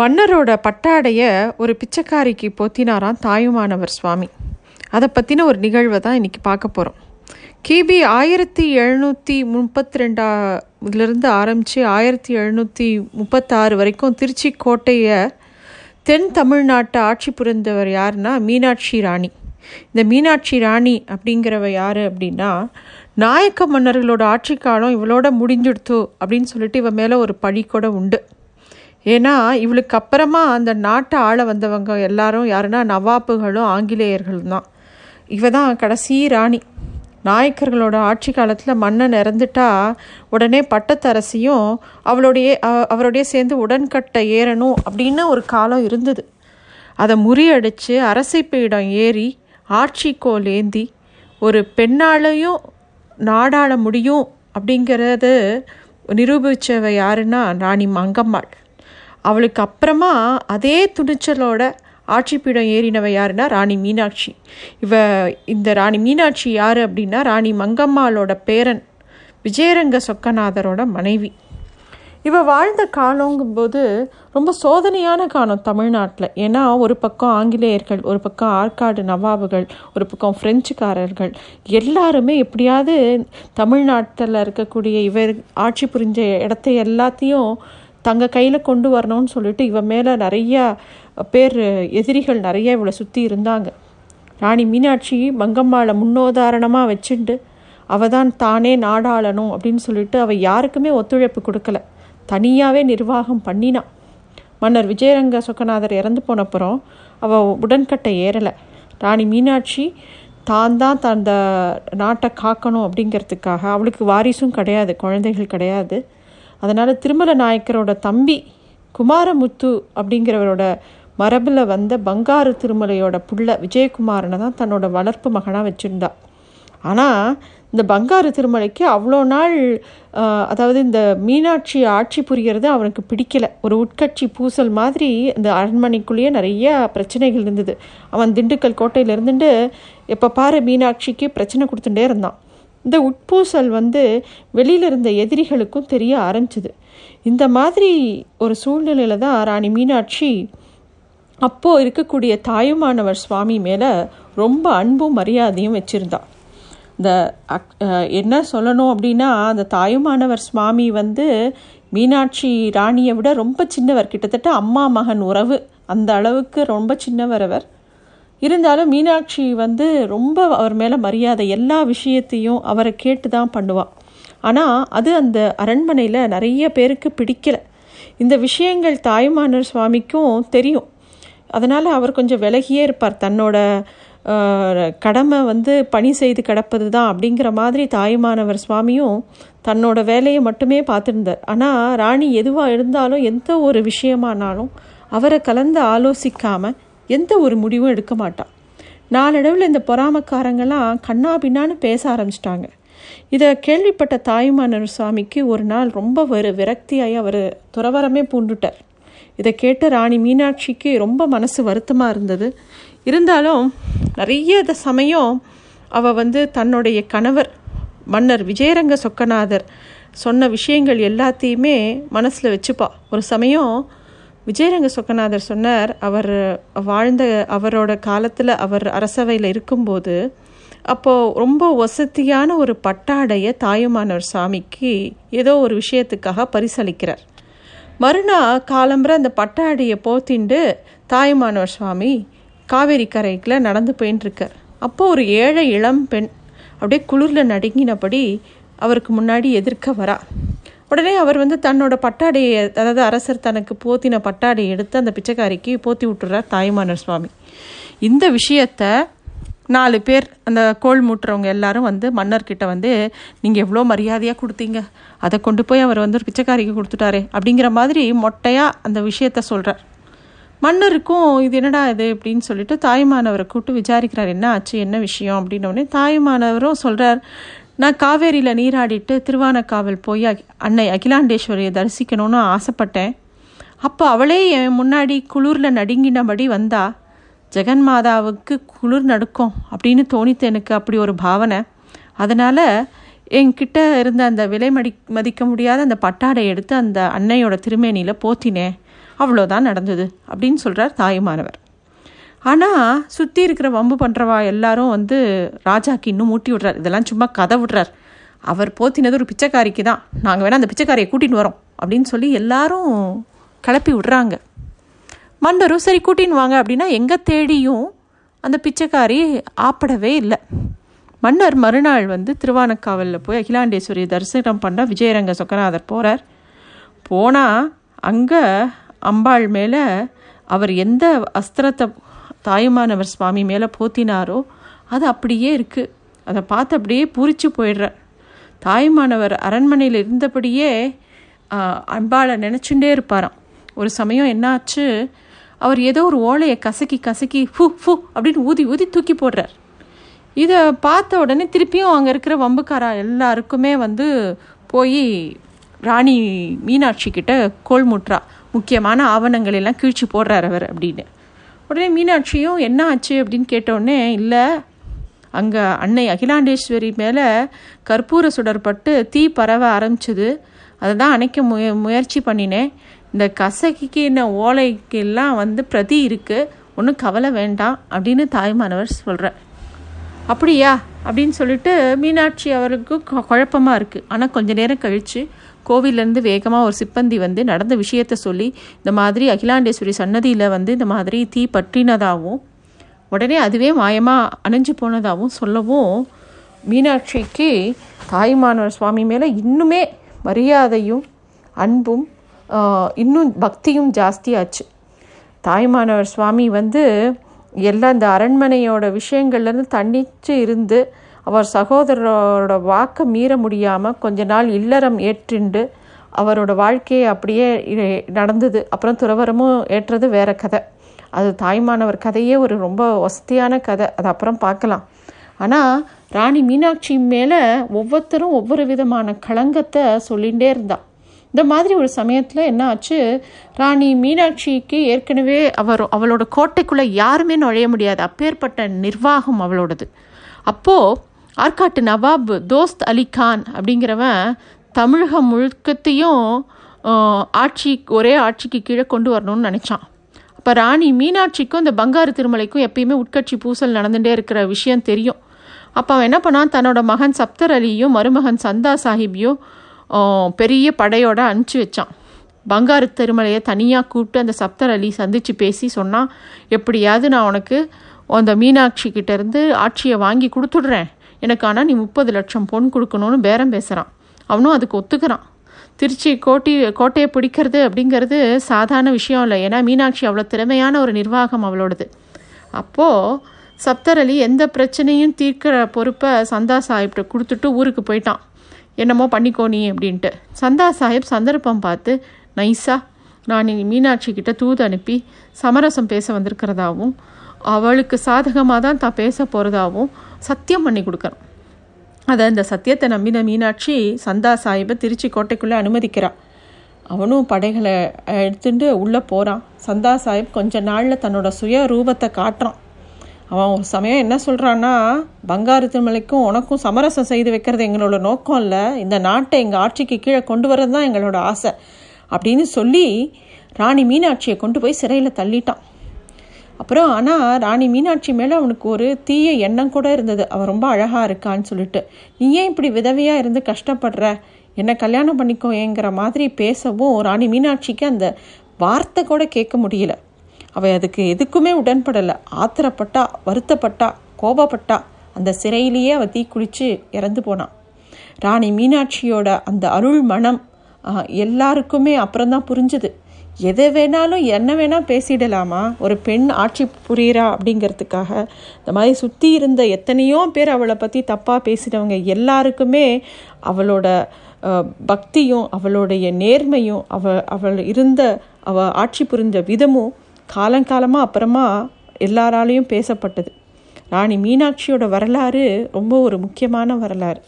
மன்னரோட பட்டாடைய ஒரு பிச்சைக்காரிக்கு போத்தினாராம் தாயுமானவர் சுவாமி. அதை பற்றின ஒரு நிகழ்வை தான் இன்றைக்கி பார்க்க போகிறோம் கிபி ஆயிரத்தி எழுநூற்றி முப்பத்தி ரெண்டாவிலிருந்து ஆரம்பித்து ஆயிரத்தி எழுநூற்றி முப்பத்தாறு வரைக்கும் திருச்சி கோட்டையை தென் தமிழ்நாட்டை ஆட்சி புரிந்தவர் யாருன்னா மீனாட்சி ராணி. இந்த மீனாட்சி ராணி அப்படிங்கிறவ யார் அப்படின்னா நாயக்க மன்னர்களோட ஆட்சி காலம் இவளோட முடிஞ்சுடுத்து அப்படின்னு சொல்லிட்டு இவன் மேலே ஒரு பழி கூட உண்டு. ஏன்னா இவளுக்கு அப்புறமா அந்த நாட்டை ஆள வந்தவங்க எல்லாரும் யாருன்னா நவாப்புகளும் ஆங்கிலேயர்களும் தான். இவ தான் கடைசி ராணி. நாயக்கர்களோட ஆட்சி காலத்தில் மன்னன் இறந்துட்டா உடனே பட்டத்தரசியும் அவளுடைய அவருடைய சேர்ந்து உடன்கட்டை ஏறணும் அப்படின்னு ஒரு காலம் இருந்தது. அதை முறியடித்து அரசைப்பீடம் ஏறி ஆட்சிக்கோல் ஏந்தி ஒரு பெண்ணாலையும் நாடாள முடியும் அப்படிங்கிறது நிரூபித்தவ யாருன்னா ராணி மங்கம்மாள். அவளுக்கு அப்புறமா அதே துணிச்சலோட ஆட்சிப்பீடம் ஏறினவ யாருன்னா ராணி மீனாட்சி. இவ இந்த ராணி மீனாட்சி யார் அப்படின்னா ராணி மங்கம்மாளோட பேரன் விஜயரங்க சொக்கநாதரோட மனைவி. இவ வாழ்ந்த காலங்கும்போது ரொம்ப சோதனையான காலம் தமிழ்நாட்டில். ஏன்னா ஒரு பக்கம் ஆங்கிலேயர்கள் ஒரு பக்கம் ஆற்காடு நவாபுகள் ஒரு பக்கம் ஃப்ரெஞ்சுக்காரர்கள் எல்லாருமே எப்படியாவது தமிழ்நாட்டில் இருக்கக்கூடிய இவர் ஆட்சி புரிஞ்ச இடத்த எல்லாத்தையும் தங்க கையில் கொண்டு வரணும்னு சொல்லிட்டு இவன் மேலே நிறையா பேர் எதிரிகள் நிறைய இவளை சுற்றி இருந்தாங்க. ராணி மீனாட்சி மங்கம்மாளை முன்னோதாரணமாக வச்சுண்டு அவள் தான் தானே நாடாளணும் அப்படின்னு சொல்லிட்டு அவள் யாருக்குமே ஒத்துழைப்பு கொடுக்கல. தனியாகவே நிர்வாகம் பண்ணினான் மன்னர் விஜயரங்க சொக்கநாதர் இறந்து போனப்புறம் அவள் உடன்கட்டை ஏறலை. ராணி மீனாட்சி தான் தான் அந்த நாட்டை காக்கணும் அப்படிங்கிறதுக்காக அவளுக்கு வாரிசும் கிடையாது குழந்தைகள் கிடையாது. அதனால் திருமல நாயக்கரோட தம்பி குமாரமுத்து அப்படிங்கிறவரோட மரபில் வந்த பங்காரு திருமலையோட புள்ள விஜயகுமாரனை தான் தன்னோட வளர்ப்பு மகனாக வச்சுருந்தா. ஆனால் இந்த பங்காரு திருமலைக்கு அவ்வளோ நாள் அதாவது இந்த மீனாட்சி ஆட்சி புரிகிறது அவனுக்கு பிடிக்கல. ஒரு உட்கட்சி பூசல் மாதிரி இந்த அரண்மனைக்குள்ளேயே நிறைய பிரச்சனைகள் இருந்தது. அவன் திண்டுக்கல் கோட்டையில் இருந்துட்டு எப்போ பாரு மீனாட்சிக்கு பிரச்சனை கொடுத்துட்டே இருந்தான். இந்த உட்பூசல் வந்து வெளியில் இருந்த எதிரிகளுக்கும் தெரிய ஆரம்பிச்சுது. இந்த மாதிரி ஒரு சூழ்நிலையில் தான் ராணி மீனாட்சி அப்போது இருக்கக்கூடிய தாயுமானவர் சுவாமி மேலே ரொம்ப அன்பும் மரியாதையும் வச்சுருந்தா. இந்த என்ன சொல்லணும் அப்படின்னா அந்த தாயுமானவர் சுவாமி வந்து மீனாட்சி ராணியை விட ரொம்ப சின்னவர். கிட்டத்தட்ட அம்மா மகன் உறவு. அந்த அளவுக்கு ரொம்ப சின்னவர் அவர். இருந்தாலும் மீனாட்சி வந்து ரொம்ப அவர் மேலே மரியாதை எல்லா விஷயத்தையும் அவரை கேட்டு தான் பண்ணுவாள் ஆனால் அது அந்த அரண்மனையில் நிறைய பேருக்கு பிடிக்கலை. இந்த விஷயங்கள் தாயுமானர் சுவாமிக்கும் தெரியும். அதனால் அவர் கொஞ்சம் விலகியே இருப்பார். தன்னோட கடமை வந்து பணி செய்து கிடப்பது தான் அப்படிங்கிற மாதிரி தாயுமானவர் சுவாமியும் தன்னோட வேலையை மட்டுமே பார்த்துருந்தார். ஆனால் ராணி எதுவாக இருந்தாலும் எந்த ஒரு விஷயமானாலும் அவரை கலந்து ஆலோசிக்காமல் எந்த ஒரு முடிவும் எடுக்க மாட்டான். நாளடைவில் இந்த பொறாமக்காரங்கெல்லாம் கண்ணா பின்னான்னு பேச ஆரம்பிச்சிட்டாங்க. இதை கேள்விப்பட்ட தாயுமானர் சுவாமிக்கு ஒரு நாள் ரொம்ப ஒரு விரக்தியாகி அவர் துறவரமே பூண்டுட்டார். இதை கேட்ட ராணி மீனாட்சிக்கு ரொம்ப மனசு வருத்தமாக இருந்தது. இருந்தாலும் நிறைய சமயம் அவள் வந்து தன்னுடைய கணவர் மன்னர் விஜயரங்க சொக்கநாதர் சொன்ன விஷயங்கள் எல்லாத்தையுமே மனசில் வச்சுப்பா. ஒரு சமயம் விஜயரங்க சொக்கநாதர் சொன்னார் அவர் வாழ்ந்த அவரோட காலத்தில் அவர் அரசவையில் இருக்கும்போது அப்போது ரொம்ப வசதியான ஒரு பட்டாடையை தாயுமானவர் சாமிக்கு ஏதோ ஒரு விஷயத்துக்காக பரிசளிக்கிறார். மறுநாள் காலம்புற அந்த பட்டாடையை போத்திண்டு தாயுமானவர் சுவாமி காவேரி கரைக்கில் நடந்து போயின்ட்டுருக்கார் அப்போது ஒரு ஏழை இளம் பெண் அப்படியே குளிரில் நடுங்கினபடி அவருக்கு முன்னாடி எதிர்க்க வரா. உடனே அவர் வந்து தன்னோட பட்டாடையை அதாவது அரசர் தனக்கு போத்தின பட்டாடையை எடுத்து அந்த பிச்சைக்காரிக்கு போத்தி விட்டுறார் தாய்மானர் சுவாமி. இந்த விஷயத்த நாலு பேர் அந்த கோள் மூட்டுறவங்க எல்லாரும் வந்து மன்னர்கிட்ட வந்து நீங்கள் எவ்வளோ மரியாதையாக கொடுத்தீங்க? அதை கொண்டு போய் அவர் வந்து ஒரு பிச்சைக்காரிக்கு கொடுத்துட்டாரே அப்படிங்கிற மாதிரி மொட்டையாக அந்த விஷயத்த சொல்கிறார் மன்னருக்கும் இது என்னடா இது அப்படின்னு சொல்லிட்டு தாய்மானவரை கூப்பிட்டு விசாரிக்கிறார் என்ன ஆச்சு? என்ன விஷயம்? அப்படின்னோடனே தாய்மானவரும் சொல்கிறார் நான் காவேரியில் நீராடிட்டு திருவானக்காவல் போய் அன்னை அகிலாண்டேஸ்வரியை தரிசிக்கணும்னு ஆசைப்பட்டேன். அப்போ அவளே என் முன்னாடி குளிரில் நடுங்கினபடி வந்தா ஜெகன் மாதாவுக்கு குளிர் நடுக்கும் அப்படின்னு தோணித்து எனக்கு அப்படி ஒரு பாவனை. அதனால் என்கிட்ட இருந்த அந்த விலை மடி மதிக்க முடியாத அந்த பட்டாடை எடுத்து அந்த அன்னையோட திருமேனியில் போத்தினேன். அவ்வளோதான் நடந்தது அப்படின்னு சொல்கிறார் தாயுமானவர். ஆனால் சுற்றி இருக்கிற வம்பு பண்ணுறவா எல்லாரும் வந்து ராஜாக்கு இன்னும் மூட்டி விட்றார். இதெல்லாம் சும்மா கதை விட்றார். அவர் போத்தினது ஒரு பிச்சைக்காரிக்கு தான். நாங்கள் வேணால் அந்த பிச்சைக்காரியை கூட்டின்னு வரோம் அப்படின்னு சொல்லி எல்லாரும் கிளப்பி விட்றாங்க. மன்னரும் சரி கூட்டின்னு வாங்க அப்படின்னா எங்கே தேடியும் அந்த பிச்சைக்காரி ஆப்படவே இல்லை. மன்னர் மறுநாள் வந்து திருவானக்காவலில் போய் அகிலாண்டேஸ்வரி தரிசனம் பண்ண விஜயரங்க சொக்கநாதர் போகிறார் போனால் அங்கே அம்பாள் மேலே அவர் எந்த அஸ்திரத்தை தாயுமானவர் சுவாமி மேலே போத்தினாரோ அது அப்படியே இருக்குது அதை பார்த்து அப்படியே பூரிச்சு போயிடுறார் தாயுமானவர் அரண்மனையில் இருந்தபடியே அன்பாளை நினச்சுட்டே இருப்பாராம். ஒரு சமயம் என்னாச்சு? அவர் ஏதோ ஒரு ஓலையை கசக்கி கசக்கி ஃபு ஃபு அப்படின்னு ஊதி ஊதி தூக்கி போடுறார். இதை பார்த்த உடனே திருப்பியும் அங்கே இருக்கிற வம்புக்காரா எல்லாருக்குமே வந்து போய் ராணி மீனாட்சி கிட்ட கோல் முட்டுறா. முக்கியமான ஆவணங்கள் எல்லாம் கிழிச்சு போடுறார் அவர் அப்படின்னு. உடனே மீனாட்சியும் என்ன ஆச்சு? அப்படின்னு கேட்டோடனே இல்லை அங்கே அன்னை அகிலாண்டேஸ்வரி மேலே கற்பூர சுடர்பட்டு தீ பரவ ஆரம்பிச்சது. அதை தான் அணைக்க முய முயற்சி பண்ணினேன். இந்த கசக்கின ஓலைக்கெல்லாம் வந்து பிரதி இருக்குது ஒன்றும் கவலை வேண்டாம் அப்படின்னு தாய்மானவர் சொல்கிறார் அப்படியா? அப்படின்னு சொல்லிட்டு மீனாட்சி அவருக்கு குழப்பமாக இருக்குது ஆனால் கொஞ்ச நேரம் கழித்து கோவிலேருந்து வேகமாக ஒரு சிப்பந்தி வந்து நடந்த விஷயத்த சொல்லி இந்த மாதிரி அகிலாண்டேஸ்வரி சன்னதியில் வந்து இந்த மாதிரி தீ பற்றினதாகவும் உடனே அதுவே மாயமாக அணைஞ்சு போனதாகவும் சொல்லவும் மீனாட்சிக்கு தாய்மானவர் சுவாமி மேலே இன்னுமே மரியாதையும் அன்பும் இன்னும் பக்தியும் ஜாஸ்தியாச்சு. தாய்மானவர் சுவாமி வந்து எல்லா இந்த அரண்மனையோட விஷயங்கள்லேருந்து தன்னிச்சு இருந்து அவர் சகோதரரோட வாக்கை மீற முடியாமல் கொஞ்ச நாள் இல்லறம் ஏற்றுண்டு அவரோட வாழ்க்கையை அப்படியே நடந்தது. அப்புறம் துறவரமும் ஏற்றது வேற கதை. அது தாய்மானவர் கதையே ஒரு ரொம்ப வசதியான கதை. அது அப்புறம் பார்க்கலாம். ஆனால் ராணி மீனாட்சி மேலே ஒவ்வொருத்தரும் ஒவ்வொரு விதமான களங்கத்தை சொல்லிகிட்டே இருந்தாள் இந்த மாதிரி ஒரு சமயத்தில் என்ன ஆச்சு ராணி மீனாட்சிக்கு ஏற்கனவே அவர் அவளோட கோட்டைக்குள்ளே யாருமே நுழைய முடியாது. அப்பேற்பட்ட நிர்வாகம் அவளோடது. அப்போது ஆற்காட்டு நவாப் தோஸ்த் அலி கான் அப்படிங்கிறவன் தமிழகம் முழுக்கத்தையும் ஆட்சி ஒரே ஆட்சிக்கு கீழே கொண்டு வரணும்னு நினச்சான். அப்போ ராணி மீனாட்சிக்கும் இந்த பங்காரு திருமலைக்கும் எப்பயுமே உட்கட்சி பூசல் நடந்துகிட்டே இருக்கிற விஷயம் தெரியும். அப்போ அவன் என்ன பண்ணான்? தன்னோட மகன் சப்தர் அலியும் மருமகன் சந்தா சாஹிப்பையும் பெரிய படையோட அனுப்பிச்சி வச்சான். பங்காரு திருமலையை தனியாக கூப்பிட்டு அந்த சப்தர் அலி சந்தித்து பேசி சொன்னான் எப்படியாவது நான் உனக்கு அந்த மீனாட்சி கிட்டேருந்து ஆட்சியை வாங்கி கொடுத்துடுறேன். எனக்கு ஆனால் நீ முப்பது லட்சம் பொன் கொடுக்கணும்னு பேரம் பேசுகிறான் அவனும் அதுக்கு ஒத்துக்கிறான். திருச்சி கோட்டி கோட்டையை பிடிக்கிறது அப்படிங்கிறது சாதாரண விஷயம் இல்லை. ஏன்னா மீனாட்சி அவ்வளோ திறமையான ஒரு நிர்வாகம் அவளோடது. அப்போது சப்தர் அலி எந்த பிரச்சனையும் தீர்க்கிற பொறுப்பை சந்தா சாஹிப்ட கொடுத்துட்டு ஊருக்கு போயிட்டான். என்னமோ பண்ணிக்கோ நீ அப்படின்ட்டு. சந்தா சாஹிப் சந்தர்ப்பம் பார்த்து நைஸாக நான் மீனாட்சி கிட்ட தூது அனுப்பி சமரசம் பேச வந்திருக்கிறதாவும் அவளுக்கு சாதகமாக தான் தான் பேச போகிறதாவும் சத்தியம் பண்ணி கொடுக்குறான் அதை அந்த சத்தியத்தை நம்பின மீனாட்சி சந்தா சாஹிப்பை திருச்சி கோட்டைக்குள்ளே அனுமதிக்கிறான் அவனும் படைகளை எடுத்துட்டு உள்ளே போகிறான் சந்தா சாஹிப் கொஞ்ச நாளில் தன்னோட சுய ரூபத்தை காட்டுறான். அவன் ஒரு சமயம் என்ன சொல்கிறான்னா பங்காரு திருமலைக்கும் உனக்கும் சமரசம் செய்து வைக்கிறது எங்களோட நோக்கம் இல்லை. இந்த நாட்டை எங்கள் ஆட்சிக்கு கீழே கொண்டு வர்றது தான் எங்களோட ஆசை. அப்படின்னு சொல்லி ராணி மீனாட்சியை கொண்டு போய் சிறையில் தள்ளிட்டான். அப்புறம் ஆனால் ராணி மீனாட்சி மேலே அவனுக்கு ஒரு தீய எண்ணம் கூட இருந்தது. அவன் ரொம்ப அழகாக இருக்கான்னு சொல்லிட்டு நீ ஏன் இப்படி விதவையாக இருந்து கஷ்டப்படுற? என்னை கல்யாணம் பண்ணிக்கோங்கிற மாதிரி பேசவும் ராணி மீனாட்சிக்கு அந்த வார்த்தை கூட கேட்க முடியல. அவள் அதுக்கு எதுக்குமே உடன்படலை. ஆத்திரப்பட்டா வருத்தப்பட்டா கோபப்பட்டா அந்த சிறையிலேயே அவள் தீக்குளிச்சு இறந்து போனான் ராணி மீனாட்சியோட அந்த அருள் மனம் எல்லாருக்குமே அப்புறம்தான் புரிஞ்சுது. எதை வேணாலும் என்ன வேணால் பேசிடலாமா? ஒரு பெண் ஆட்சி புரியிறா அப்படிங்கிறதுக்காக. இந்த மாதிரி சுற்றி இருந்த எத்தனையோ பேர் அவளை பற்றி தப்பாக பேசினவங்க எல்லாருக்குமே அவளோட பக்தியும் அவளுடைய நேர்மையும் அவ அவள் இருந்த அவள் ஆட்சி புரிஞ்ச விதமும் காலங்காலமாக அப்புறமா எல்லாராலையும் பேசப்பட்டது. ராணி மீனாட்சியோட வரலாறு ரொம்ப ஒரு முக்கியமான வரலாறு.